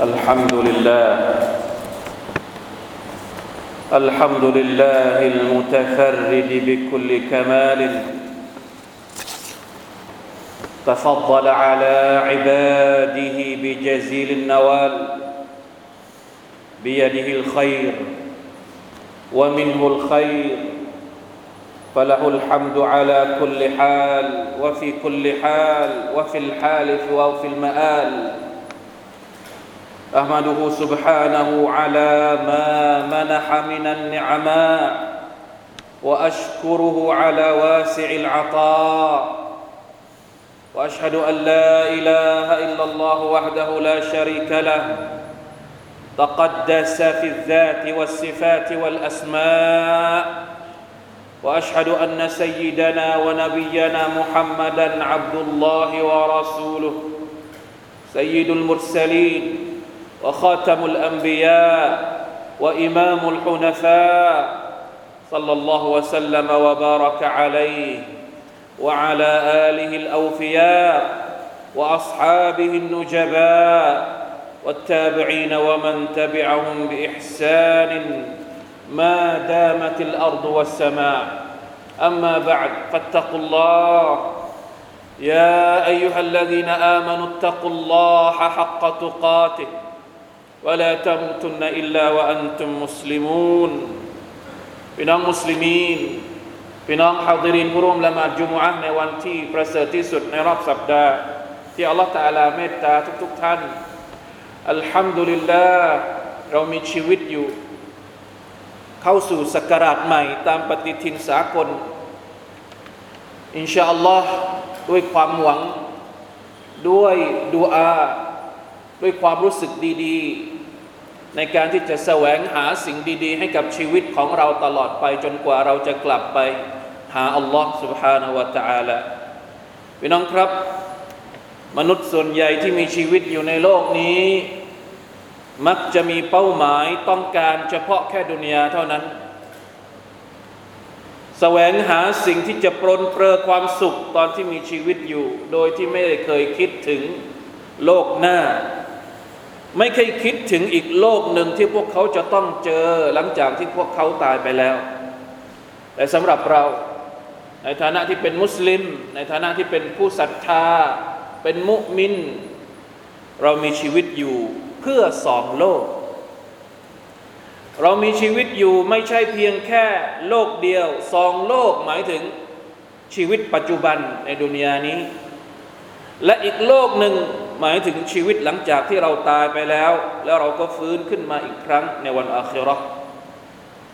الحمد لله. الحمد لله المتفرد بكل كمال. تفضل على عباده بجزيل النوال بيده الخير ومنه الخير. فله الحمد على كل حال وفي كل حال وفي الحال وفي المآل. أحمده سبحانه على ما منح من النعماء وأشكره على واسع العطاء وأشهد أن لا إله إلا الله وحده لا شريك له تقدس في الذات والصفات والأسماء وأشهد أن سيدنا ونبينا محمدا عبد الله ورسوله سيد المرسلين وخاتم الأنبياء وإمام الحنفاء صلى الله وسلم وبارك عليه وعلى آله الأوفياء وأصحابه النجباء والتابعين ومن تبعهم بإحسان ما دامت الأرض والسماء. أما بعد فاتقوا الله. يا أيها الذين آمنوا اتقوا الله حق تقاته. ولا تموتن الا وانتم مسلمون พี่น้องมุสลิมีนพี่น้องฮาดิรินผู้ร่วมละหมาดจุมอะห์ในวันที่ประเสริฐที่สุดในรอบสัปดาห์ที่อัลลอฮฺตะอาลาเมตตาทุกๆท่านอัลฮัมดุลิลลาห์เรามีชีวิตอยู่ เข้าสู่สกราชใหม่ตามปฏิทินสากล อินชาอัลลอฮ์ด้วยความหวัง ด้วยดูอา ด้วยความรู้สึกดีๆ ในการที่จะแสวงหาสิ่งดีๆ ให้กับชีวิตของเราตลอดไปจนกว่าเราจะกลับไป หาอัลลอฮ์ سبحانه และ تعالى พี่น้องครับ มนุษย์ส่วนใหญ่ที่มีชีวิตอยู่ในโลกนี้ มักจะมีเป้าหมายต้องการเฉพาะแค่ดุนยาเท่านั้น แสวงหาสิ่งที่จะปรนเปรอความสุขตอนที่มีชีวิตอยู่ โดยที่ไม่ได้เคยคิดถึงโลกหน้า ไม่เคยคิดถึงอีกโลกหนึ่งที่พวกเขาจะต้องเจอหลังจากที่พวกเขาตายไปแล้ว แต่สำหรับเรา ในฐานะที่เป็นมุสลิม ในฐานะที่เป็นผู้ศรัทธา เป็นมุมิน เรามีชีวิตอยู่เพื่อสองโลก เรามีชีวิตอยู่ไม่ใช่เพียงแค่โลกเดียวสองโลกหมายถึงชีวิตปัจจุบันในดุนยานี้ และอีกโลกหนึ่ง หมายถึงชีวิตหลังจากที่เราตายไปแล้ว แล้วเราก็ฟื้นขึ้นมาอีกครั้งในวันอาคิเราะห์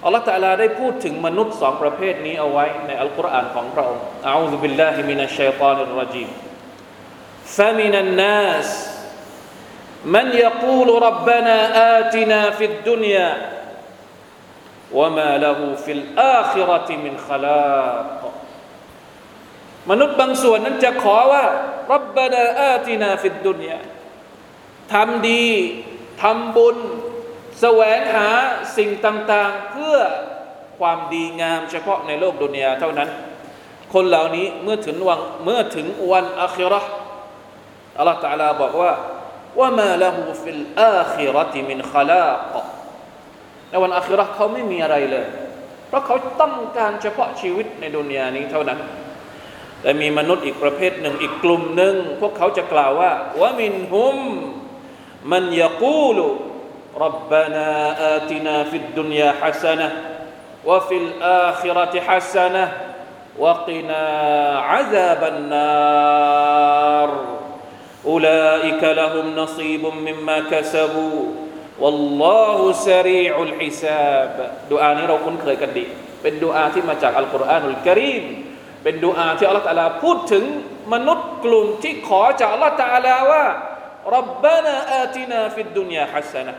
อัลลอฮฺตะลาได้พูดถึงมนุษย์สองประเภทนี้เอาไว้ในอัลกุรอานของพระองค์อาอูซุบิลลาฮิมินัชชัยฏานิรรจีม فمن الناس من يقول ربنا آتنا في الدنيا وما له في الآخرة من خلاق มนุษย์บางส่วนนั้นจะขอว่า รับบานาอาตินาฟิดดุนยาทำดีทำบุญ แสวงหาสิ่งต่างๆ เพื่อความดีงามเฉพาะในโลกดุนยาเท่านั้น คนเหล่านี้เมื่อถึงวันเมื่อถึงวันอาคิราอัลลอฮฺตะอาลาบอกว่าว่ามาละหูฟิลอาคิรติมินขลาคในวันอาคิราะเขาไม่มีอะไรเลย เพราะเขาต้องการเฉพาะชีวิตในดุนยานี้เท่านั้น แต่มีมนุษย์อีกประเภทหนึ่งอีกกลุ่มหนึ่งพวกเขาจะกล่าวว่าวะมินฮุมมันยะกูลุ ربنا آتنا في الدنيا حسنة وفي الآخرة حسنة وقنا عذاب النار أولئك لهم نصيب مما كسبوا والله سريع الحساب ดูอานี้เราคุ้นเคยกันดี เป็นดูอาที่มาจากอัลกุรอานอุลกรีม เป็นดูอาที่อัลลอฮฺตาลาพูดถึงมนุษย์กลุ่มที่ขอจากอัลลอฮฺตาลาว่า ربنا آتنا في الدنيا حسنة يا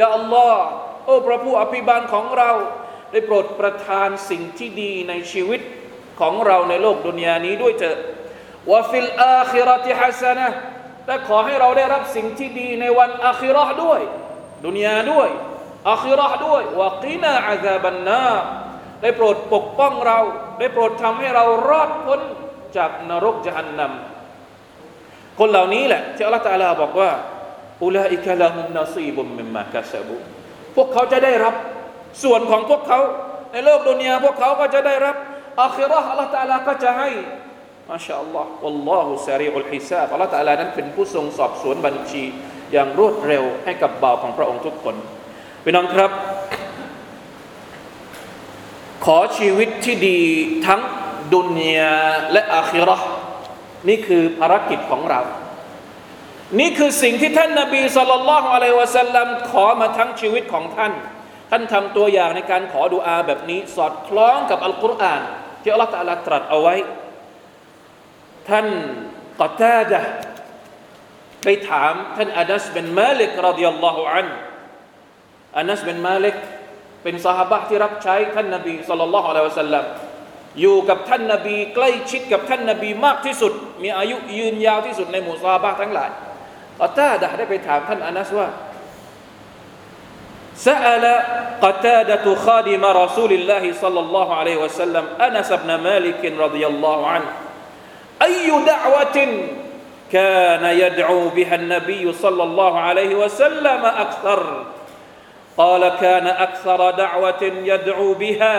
الله โอ้พระผู้อภิบาลของเรา ได้โปรดประทานสิ่งที่ดีในชีวิตของเราในโลกดุนยานี้ด้วยเถิดوفي الآخرة حسنة และขอให้เราได้รับสิ่งที่ดีในวันอาคิราะห์ด้วย ดุนยาด้วยอาคิราะห์ด้วยوقنا عذاب النارได้โปรดปกป้องเรา ได้โปรดทำให้เรารอดพ้นจากนรกจหันนำคนเหล่านี้แหละที่อัลลอฮฺตะอาลาบอกว่าอุลาอิกะละฮุมนาซีบุมมิมมากะซบุพวกเขาจะได้รับส่วนของพวกเขาในโลกดุนยาพวกเขาก็จะได้รับอาคิราอัลลอฮฺตะอาลาก็จะให้มาชาอัลลอฮ์วัลลอฮุซารีอุลฮิซาบอัลลอฮฺตะอาลานั้นเป็นผู้ทรงสอบสวนบัญชี อย่างรวดเร็วให้กับบ่าวของพระองค์ทุกคนพี่น้องครับ ขอชีวิตที่ดีทั้งดุนยาและอาคิราะห์นี่คือภารกิจของเรา นี่คือสิ่งที่ท่านนาบีสุลต่านละฮ์อะลัยวะสัลลัมขอมาทั้งชีวิตของท่าน ท่านทำตัวอย่างในการขอดุอาแบบนี้ สอดคล้องกับอัลกุรอาน ที่อัลลอฮฺตะลาตรัสเอาไว้ ท่านกอตาดะไปถามท่านอานัสเป็นมาลิกรดิยัลลอฮุอันอานัสเป็นมาลิก เป็นสหบะที่รับใช้ท่านนบีสุลต่านละฮ์อะลัยวะสัลลัมอยู่กับท่านนบีใกล้ชิดกับท่านนบีมากที่สุด มีอายุยืนยาวที่สุดในหมู่ซาบะทั้งหลายกอตาดะได้ไปถามท่านอานัสว่า سأل قتادة خادم رسول الله صلى الله عليه وسلم أنس بن مالك رضي الله عنه أي دعوة كان يدعو بها النبي صلى الله عليه وسلم أكثر قال كان أكثر دعوة يدعو بها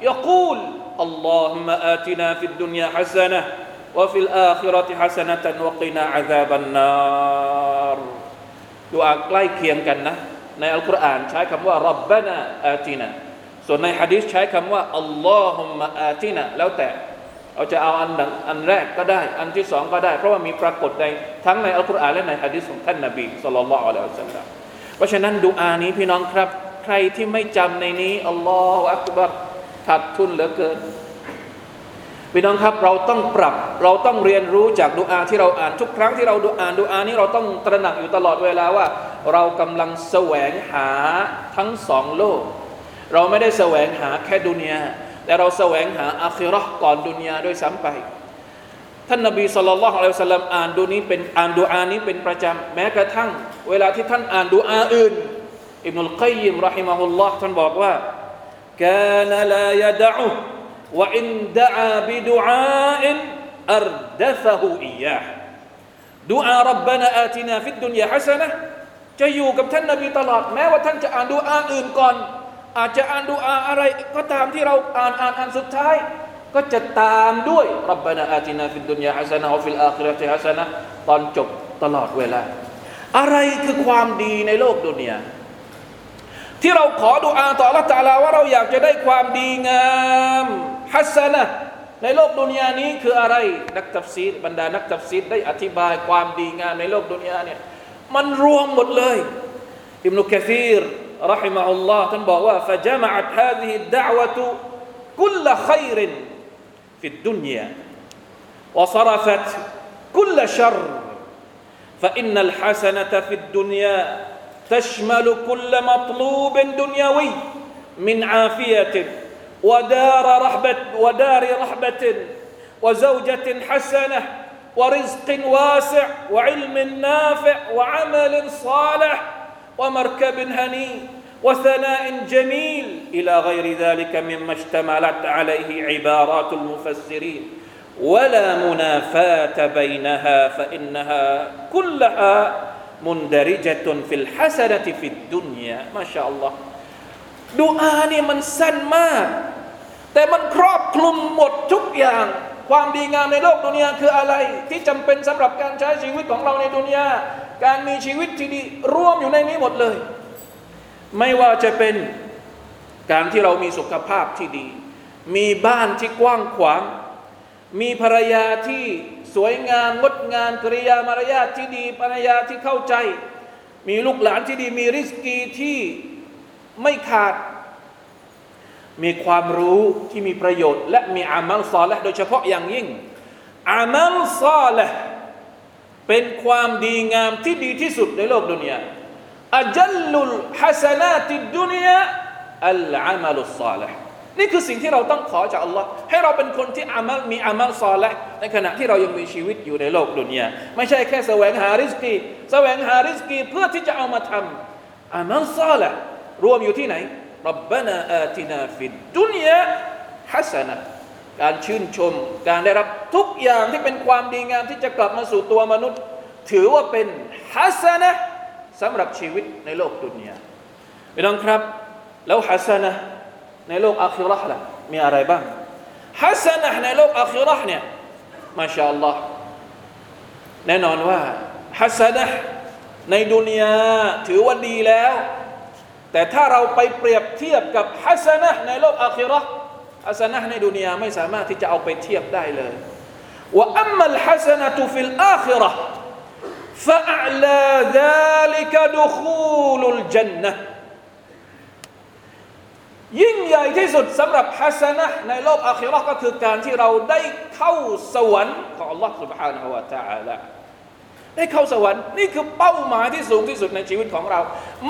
يقول اللهم آتنا في الدنيا حسنة وفي الآخرة حسنة وقنا عذاب النار ดูอาใกล้เคียงกันนะ ในอัลกุรอานใช้คำว่ารับบานาอาตินาส่วนในฮะดิษใช้คำว่าอัลลอฮุมะอาตินาแล้วแต่เราจะเอาอันดังอันแรกก็ได้ อันที่สองก็ได้ เพราะว่ามีปรากฏในทั้งในอัลกุรอานและในฮะดิษของท่านนบีสุลต่านละอัลลอฮฺสัลลัมเพ ราะฉะนั้นดูอานี้พี่น้องครับ ใครที่ไม่จำในนี้อัลลอฮฺอักบัรขาดทุนเหลือเกินพี่น้องครับเราต้องปรับเราต้องเรียนรู้จากดูอาที่เราอ่านทุกครั้งที่เราดูอ่านดูอานี้เราต้องตระหนักอยู่ตลอดเวลาว่า เรากำลังแสวงหาทั้งสองโลก เราไม่ได้แสวงหาแค่ดุนยาแต่เราแสวงหาอาคิราะห์ก่อนดุนยาด้วยซ้ำไป ท่านนบีสุลต่านละฮ์อะลัยฮิวะสัลลัมอ่านดูนี้เป็นอ่านดูอานี้เป็นประจำแม้กระทั่ง เวลาที่ท่านอ่านดูอาอื่นอิบนุลกัยยิมรอฮิมะฮุลลอฮ์ท่านบอกว่า كان لا يدعه وإن دعا بدعاء أردفه إياه دعاء ربنا آتنا في الدنيا حسنة จะอยู่กับท่านนบีตลอด แม้ว่าท่านจะอ่านดูอาอื่นก่อน อาจจะอ่านดูอาอะไร ก็ตามที่เราอ่านอ่านอ่านสุดท้าย ก็จะตามด้วยรับบานาอาตินาฟิดดุนยาฮัสนะฟิลอาคิเราะติฮัสนะตอนจบตลอดเวลา อะไรคือความดีในโลกดุนยา ที่เราขอดุอาต่อละตาลาว่าเราอยากจะได้ความดีงามฮัสนะในโลกดุนยานี้คืออะไร นักตัฟซีดบรรดานักตัฟซีดได้อธิบายความดีงามในโลกดุนยาเนี่ยมันรวมหมดเลยอิบนุกะซีร رحمه الله ท่านบอกว่า فجمعت هذه الدعوة كل خير في الدنيا وصرفت كل شر فإن الحسنة في الدنيا تشمل كل مطلوب دنيوي من عافية ودار رحبة ودار رحبة وزوجة حسنة ورزق واسع وعلم نافع وعمل صالح ومركب هني وثناء جميل إلى غير ذلك مما اشتملت عليه عبارات المفسرين ولا منافاة بينها فإنها كلها مندرجة في الحسنة في الدنيا ما شاء الله ดูอาเนี่ยมันสั้นมาก แต่มันครอบคลุมหมดทุกอย่าง ความดีงามในโลกดุนยาคืออะไร ที่จำเป็นสำหรับการใช้ชีวิตของเราในดุนยาการมีชีวิตที่ดีรวมอยู่ในนี้หมดเลย ไม่ว่าจะเป็นการที่เรามีสุขภาพที่ดี มีบ้านที่กว้างขวาง มีภรรยาที่สวยงามงดงามกริยามารยาทที่ดีภรรยาที่เข้าใจ มีลูกหลานที่ดี มีริสกีที่ไม่ขาด มีความรู้ที่มีประโยชน์ และมีอามัลซอละโดยเฉพาะอย่างยิ่ง อามัลซอละเป็นความดีงามที่ดีที่สุดในโลกดุนยา อัจลุลฮัสนาติดดุนยาอัลอามัลุซอละนี่คือสิ่งที่เราต้องขอจากอัลลอฮ์ให้เราเป็นคนที่อามัลมีอามัลซอละในขณะที่เรายังมีชีวิตอยู่ในโลกดุนยาไม่ใช่แค่แสวงหาริสกีแสวงหาริสกีเพื่อที่จะเอามาทำอามัลซอละรวมอยู่ที่ไหนรับบานาอาตินาฟิดดุนยาฮัสนะการชื่นชม การได้รับทุกอย่างที่เป็นความดีงามที่จะกลับมาสู่ตัวมนุษย์ ถือว่าเป็นฮัสนะ สำหรับชีวิตในโลกดุนยาพี่น้องครับ แล้วฮัสนะในโลกอาคิราะห์ล่ะมีอะไรบ้างฮัสนะในโลกอาคิราะห์เนี่ยมาชาอัลลอฮ์แน่นอนว่าฮัสนะในดุนยาถือว่าดีแล้ว แต่ถ้าเราไปเปรียบเทียบกับฮัสนะในโลกอาคิราะห์ฮัสนะในดุนยาไม่สามารถที่จะเอาไปเทียบได้เลยว่าอัมมัลฮัสนะตุฟิลอาคิ เราะห์ فأعلى ذلك دخول الجنة ยิ่งใหญ่ที่สุดสำหรับฮัสนะในโลกอาคิเราะห์ก็คือการที่เราได้เข้าสวรรค์ของ Allah سبحانه และ تعالى ได้เข้าสวรรค์นี่คือเป้าหมายที่สูงที่สุดในชีวิตของเรา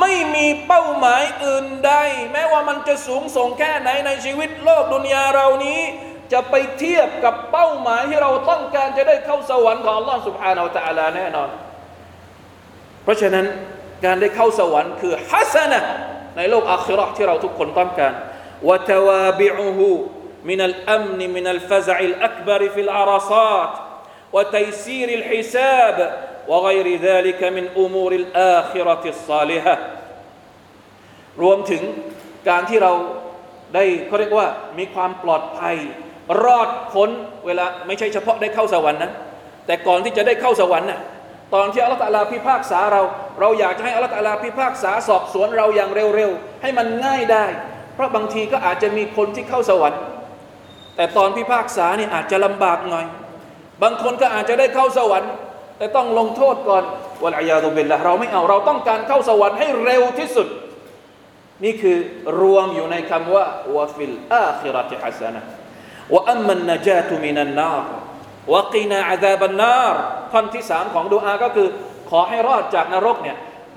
ไม่มีเป้าหมายอื่นใด แม้ว่ามันจะสูงส่งแค่ไหนในชีวิตโลกดุนยาเรานี้ จะไปเทียบกับเป้าหมายที่เราต้องการจะได้เข้าสวรรค์ของ Allah سبحانه และ تعالى แน่นอน เพราะฉะนั้นการได้เข้าสวรรค์คือฮัสนะในโลกอาคิเราะห์ที่เราทุกคนต้องการวะตวาบิอุฮูมินัลอัมนมินัลฟซอิลอักบรฟิลอาราซาต وتيسير الحساب وغير ذلك من أمور الآخرة الصالحة รวมถึงการที่เราได้เขาเรียกว่ามีความปลอดภัย รอดพ้นเวลาไม่ใช่เฉพาะได้เข้าสวรรค์นะแต่ก่อนที่จะได้เข้าสวรรค์นะ ตอนที่อัลลอฮฺตะลาพิพากษาเรา เราอยากจะให้อัลลอฮฺตะลาพิพากษาสอบสวนเราอย่างเร็วๆ ให้มันง่ายได้ เพราะบางทีก็อาจจะมีคนที่เข้าสวรรค์ แต่ตอนพิพากษานี่อาจจะลำบากหน่อย บางคนก็อาจจะได้เข้าสวรรค์ แต่ต้องลงโทษก่อนوالعياذ بالله เราไม่เอาเราต้องการเข้าสวรรค์ให้เร็วที่สุด นี่คือรวมอยู่ในคำว่าوفي الآخرة حسنة وأما النجاة من النار وقنا عذاب النار ท่อนที่สามของดูอาก็คือ ขอให้รอดจากนรกเนี่ย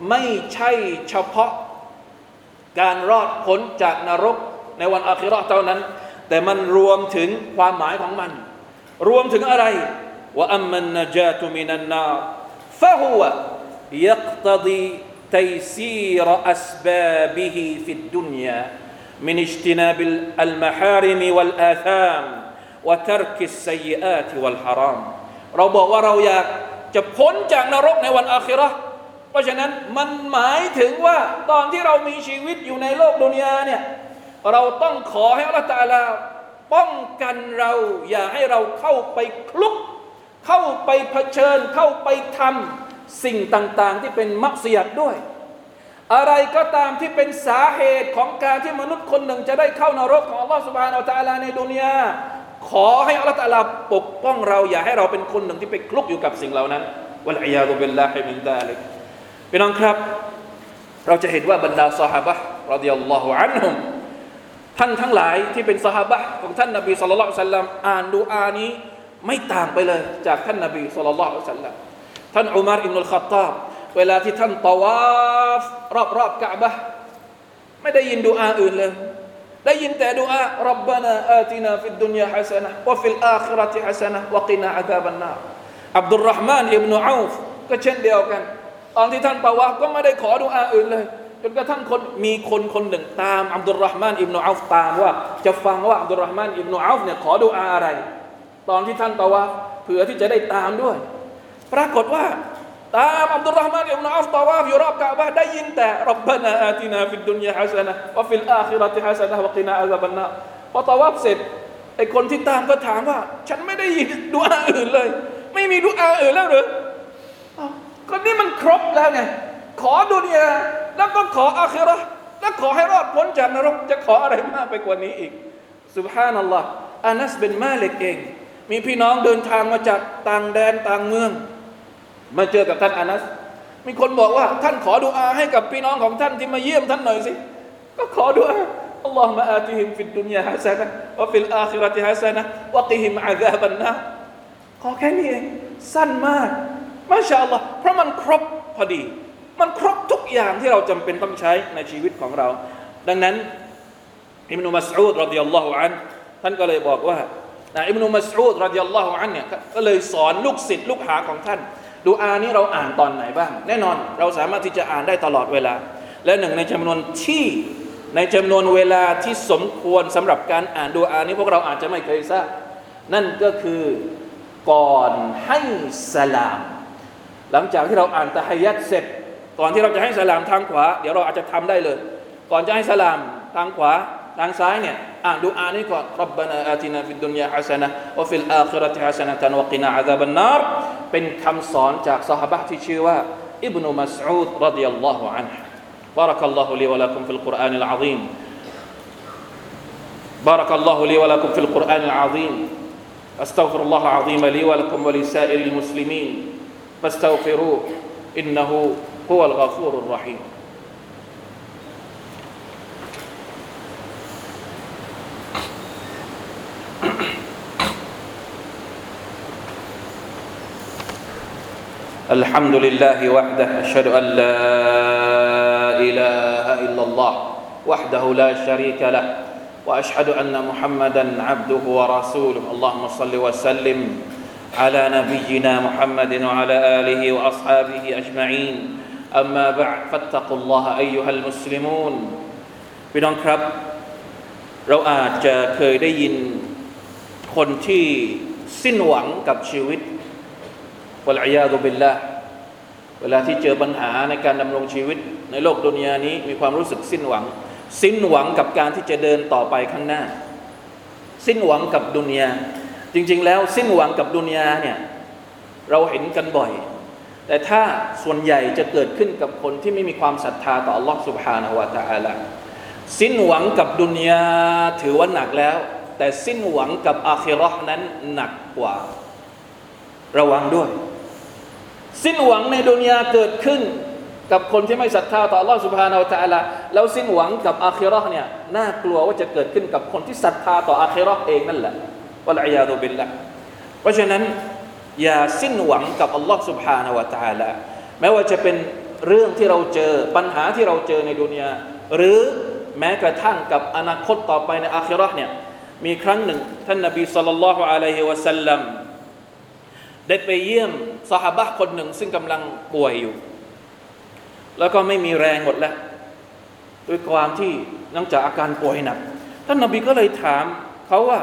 ไม่ใช่เฉพาะการรอดพ้นจากนรก ในวันอาคิเราะห์เท่านั้น แต่มันรวมถึงความหมายของมัน รวมถึงอะไรว่าอัมมันนจาตุมินันนารฟะฮุวะยักตดี تيسير أسبابه في الدنيا من اجتناب المحارم والآثام وترك السيئات والحرام เราบอกว่าเราอยากจะพ้นจากนรกในวันอาคิราะห์เพราะฉะนั้นมันหมายถึงว่าตอนที่เรามีชีวิตอยู่ในโลกดุนยาเนี่ยเราต้องขอให้อัลลอฮฺตะอาลาป้องกันเรา อย่าให้เราเข้าไปคลุก เข้าไปเผชิญ เข้าไปทำสิ่งต่างๆ ที่เป็นมักเสียดด้วย อะไรก็ตามที่เป็นสาเหตุของการที่มนุษย์คนหนึ่งจะได้เข้านรกของอัลลอฮฺสุบานอัลตะอาลาในดุนยา ขอให้อัลลอฮฺตะอาลาปกป้องเราอย่าให้เราเป็นคนหนึ่งที่ไปคลุกอยู่กับสิ่งเหล่านั้นوالعياذ بالله من ذلك พี่น้องครับ เราจะเห็นว่าบรรดาสหายرضي الله عنهم ท่านทั้งหลายที่เป็นสหายของท่านนบีصلى الله عليه وسلم อ่านดูอานี้ไม่ต่างไปเลย จากท่านนบีصلى الله عليه وسلم ท่านอุมารอิบนุลขัตตาบเวลาที่ท่านตาวาฟรอบรอบกะอ์บะฮ์ไม่ได้ยินดูอาอื่นเลย ได้ยินแต่ดูอาربنا آتنا في الدنيا حسنة وفي الآخرة حسنة وقنا عذاب النار อับดุลรห์มานอิบนุอาฟก็เช่นเดียวกัน ตอนที่ท่านตาวาฟก็ไม่ได้ขอดูอาอื่นเลย จนกระทั่งคนมีคนคนหนึ่งตามอับดุลรห์มานอิบนุอาฟตามว่า จะฟังว่าอับดุลรห์มานอิบนุอาฟเนี่ยขอดูอาอะไร ตอนที่ท่านตาวาฟเผื่อที่จะได้ตามด้วย ปรากฏว่า ตามอับดุลรห์มานอิบนุอาฟตาวาฟอยู่รอบกะอ์บะฮ์ได้ยินแต่ربنا آتنا في الدنيا حسنة وفي الآخرة حسنة وقنا عذاب النار พอตาวาฟเสร็จไอคนที่ตามก็ถามว่า ฉันไม่ได้ยินดุอาอื่นเลย ไม่มีดุอาอื่นแล้วหรือก็นี่มันครบแล้วไงขอดุนยาแล้วก็ขออาคิราะห์แล้วขอให้รอดพ้นจากนรกจะขออะไรมากไปกว่านี้อีกสุบฮานัลลอฮ์อานัสเป็นมาเล็กเอง มีพี่น้องเดินทางมาจากต่างแดนต่างเมือง มาเจอกับท่านอานัส มีคนบอกว่า ท่านขอดุอาให้กับพี่น้องของท่านที่มาเยี่ยมท่านหน่อยสิ ก็ขอดุอาاللهم آتهم في الدنيا حسنة وفي الآخرة حسنة وقهم عذاب النار ขอแค่นี้เอง สั้นมากما شاء الله เพราะมันครบพอดี มันครบทุกอย่างที่เราจำเป็นต้องใช้ในชีวิตของเรา ดังนั้นอิบนุมัสอูดรดิยัลลอฮุอันท่านก็เลยบอกว่าอิบนุมัสอูดรดิยัลลอฮุอันเนี่ยก็เลยสอนลูกศิษย์ลูกหาของท่าน ดูอานี้เราอ่านตอนไหนบ้าง แน่นอนเราสามารถที่จะอ่านได้ตลอดเวลา และหนึ่งในจำนวนที่ในจำนวนเวลาที่สมควรสำหรับการอ่านดูอานี้พวกเราอาจจะไม่เคยทราบนั่นก็คือก่อนให้สลาม หลังจากที่เราอ่านตะฮยัดเสร็จ ก่อนที่เราจะให้สลามทางขวา เดี๋ยวเราอาจจะทำได้เลย ก่อนจะให้สลามทางขวาทางซ้ายเนี่ยอ่านดูอานี้ก่อนربنا آتنا في الدنيا حسنة وفي الآخرة حسنة وقنا عذاب النار เป็นคำสอนจากสหบะที่ชื่อว่าอิบนุมัสอูดรดิยัลลอฮุอันฮ์ بارك الله لي ولكم في القرآن العظيم بارك الله لي ولكم في القرآن العظيم أستغفر الله العظيم لي ولكم ولسائر المسلمين فاستغفروه إنه هو الغفور الرحيم الحمد لله وحده أشهد أن لا إله إلا الله وحده لا شريك له وأشهد أن محمدا عبده ورسوله. اللهم صل وسلم على نبينا محمد وعلى آله وأصحابه أجمعين. أما بعد فاتقوا الله أيها المسلمون. พี่น้องครับ เราอาจจะเคยได้ยินคนที่สิ้นหวังกับชีวิต วะลัยยาตุบิลละเวลาที่เจอปัญหาในการดำรงชีวิต ในโลกดุนยานี้มีความรู้สึกสิ้นหวัง สิ้นหวังกับการที่จะเดินต่อไปข้างหน้า สิ้นหวังกับดุนยา จริง ๆ แล้วสิ้นหวังกับดุนยาเนี่ยเราเห็นกันบ่อย แต่ถ้าส่วนใหญ่จะเกิดขึ้นกับคนที่ไม่มีความศรัทธาต่อ Allah سبحانه และ تعالى สิ้นหวังกับดุนยาถือว่าหนักแล้ว แต่สิ้นหวังกับอาคิเราะห์นั้นหนักกว่า ระวังด้วย สิ้นหวังในดุนยาเกิดขึ้น กับคนที่ไม่ศรัทธาต่อ Allah سبحانه และ تعالى แล้วสิ้นหวังกับอาคิเราะห์เนี่ยน่ากลัวว่าจะเกิดขึ้นกับคนที่ศรัทธาต่ออาคิเราะห์เองนั่นแหละวะลัยยาตุบิลละเพราะฉะนั้น อย่าสิ้นหวังกับ Allah سبحانه และ تعالى แม้ว่าจะเป็นเรื่องที่เราเจอปัญหาที่เราเจอในดุนยา หรือแม้กระทั่งกับอนาคตต่อไปในอาคิเราะห์เนี่ยมีครั้งหนึ่ง ท่านนบีสัลลัลลอฮุอะลัยฮิวะสัลลัม ได้ไปเยี่ยมสหบะคนหนึ่ง ซึ่งกำลังป่วยอยู่ แล้วก็ไม่มีแรงหมดแล้ว ด้วยความที่เนื่องจากอาการป่วยหนักท่านนบีก็เลยถามเขาว่า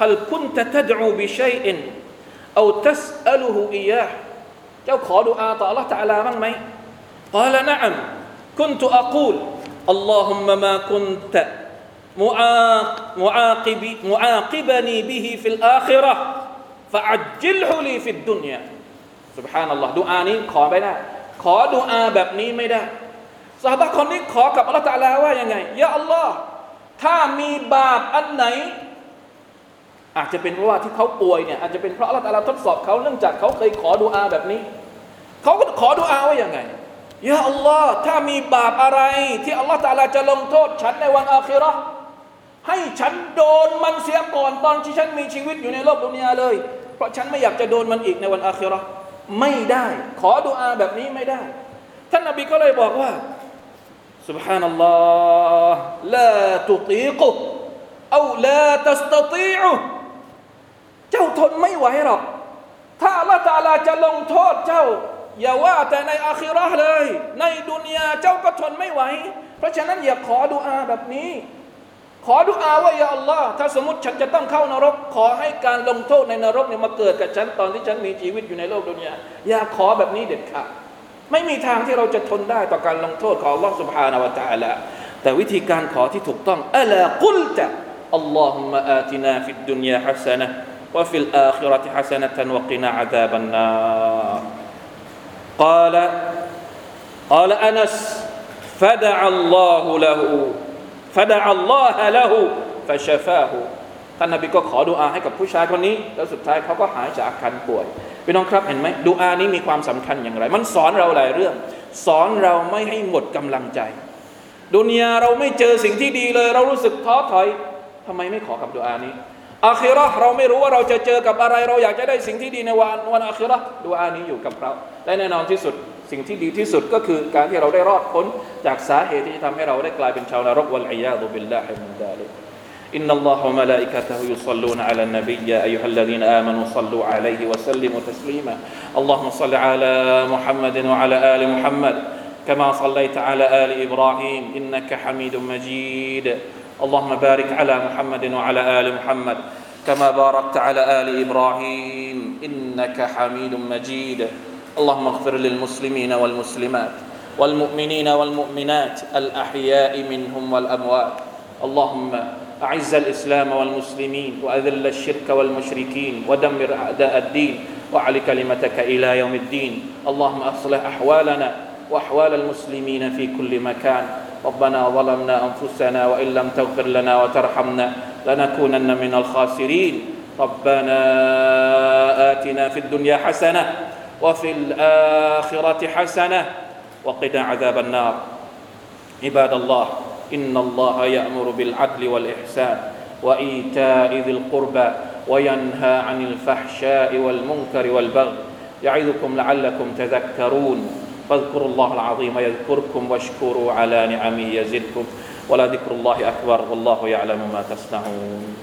ฮัลคุนตะตะดูบิชัยอินเอาตัสอัลุฮูอียะเจ้าขอดุอาต่อ Allah ตะอาลาบ้างไหม قال نعم كنت أقول اللهم ما كنت معاقب معاقبني به في الآخرة ฟะอัจจิลฮุลีฟิดดุนยาสุบฮานัลลอฮ์ดูอานี้ขอไม่ได้ ขอดูอาแบบนี้ไม่ได้สาบะคนนี้ขอกับอัลลอฮ์ตลาว่ายังไงยาอัลลอฮ์ถ้ามีบาปอันไหน อาจจะเป็นเพราะว่าที่เขาป่วยเนี่ยอาจจะเป็นเพราะอัลลอฮ์ทดสอบเขาเนื่องจากเขาเคยขอดูอาแบบนี้เขาก็ขอดูอาว่ายังไงยาอัลลอฮ์ถ้ามีบาปอะไร ที่อัลลอฮ์จะลงโทษฉันในวันอาคิเราะห์ ให้ฉันโดนมันเสียก่อนตอนที่ฉันมีชีวิตอยู่ในโลกดุนยาเลย เพราะฉันไม่อยากจะโดนมันอีกในวันอาคิเราะห์ไม่ได้ ขอดุอาแบบนี้ไม่ได้ ท่านนบีก็เลยบอกว่า سبحان الله لا تطيقه أو لا تستطيعه เจ้าทนไม่ไหวหรอก ถ้าอัลลอฮฺตาลาจะลงโทษเจ้า อย่าว่าแต่ในอาคิเราะห์เลย ในดุนยาเจ้าก็ทนไม่ไหว เพราะฉะนั้นอย่าขอดุอาแบบนี้ ขอดุอาว่าอย่าอัลลอฮ์ถ้าสมมติฉันจะต้องเข้านรก ขอให้การลงโทษในนรกเนี่ยมาเกิดกับฉันตอนที่ฉันมีชีวิตอยู่ในโลกดุนยาอย่าขอแบบนี้เด็ดขาดไม่มีทางที่เราจะทนได้ต่อการลงโทษของ Allah سبحانه และ تعالى แต่วิธีการขอที่ถูกต้องอัลากุลตะ اللهم آتنا في الدنيا حسنة وفي الآخرة حسنة وقنا عذاب النار قال قال أنس فدعا الله له ฟดาอัลลอฮะละหูฟาชฟาหูท่านนบีก็ขอดุอาให้กับผู้ชายคนนี้ แล้วสุดท้ายเขาก็หายจากอาการป่วยพี่น้องครับเห็นไหมดุอานี้มีความสำคัญอย่างไร มันสอนเราหลายเรื่อง สอนเราไม่ให้หมดกำลังใจ ดุนยาเราไม่เจอสิ่งที่ดีเลย เรารู้สึกท้อถอย ทำไมไม่ขอกับดุอานี้อาคิรอเราไม่รู้ว่าเราจะเจอกับอะไร เราอยากจะได้สิ่งที่ดีในวันวันอาคิรอดุอานี้อยู่กับเราและแน่นอนที่สุด สิ่งที่ดีที่สุดก็คือการที่เราได้รอดพ้นจากสาเหตุที่จะทำให้เราได้กลายเป็นชาวนรกวัลอียาดุบิลลาฮิมินดาลิก إن الله وملائكته يصلون على النبي يا أيها الذين آمنوا صلوا عليه وسلموا تسليما اللهم صل على محمد وعلى آل محمد كما صليت على آل إبراهيم إنك حميد مجيد اللهم بارك على محمد وعلى آل محمد كما باركت على آل إبراهيم إنك حميد مجيد اللهم اغفر للمسلمين والمسلمات والمؤمنين والمؤمنات الأحياء منهم والأموات. اللهم أعز الإسلام والمسلمين وأذل الشرك والمشركين ودمر أعداء الدين وعلى كلمتك إلى يوم الدين. اللهم أصلح أحوالنا وأحوال المسلمين في كل مكان. ربنا ظلمنا أنفسنا وإن لم تغفر لنا وترحمنا لنكونن من الخاسرين. ربنا آتنا في الدنيا حسنة وفي الآخرة حسنة وقنا عذاب النار. عباد الله إن الله يأمر بالعدل والإحسان وإيتاء ذي القربى وينهى عن الفحشاء والمنكر والبغي يعظكم لعلكم تذكرون. فاذكروا الله العظيم يذكركم واشكروا على نعمه يزدكم. ولذكر الله أكبر والله يعلم ما تصنعون.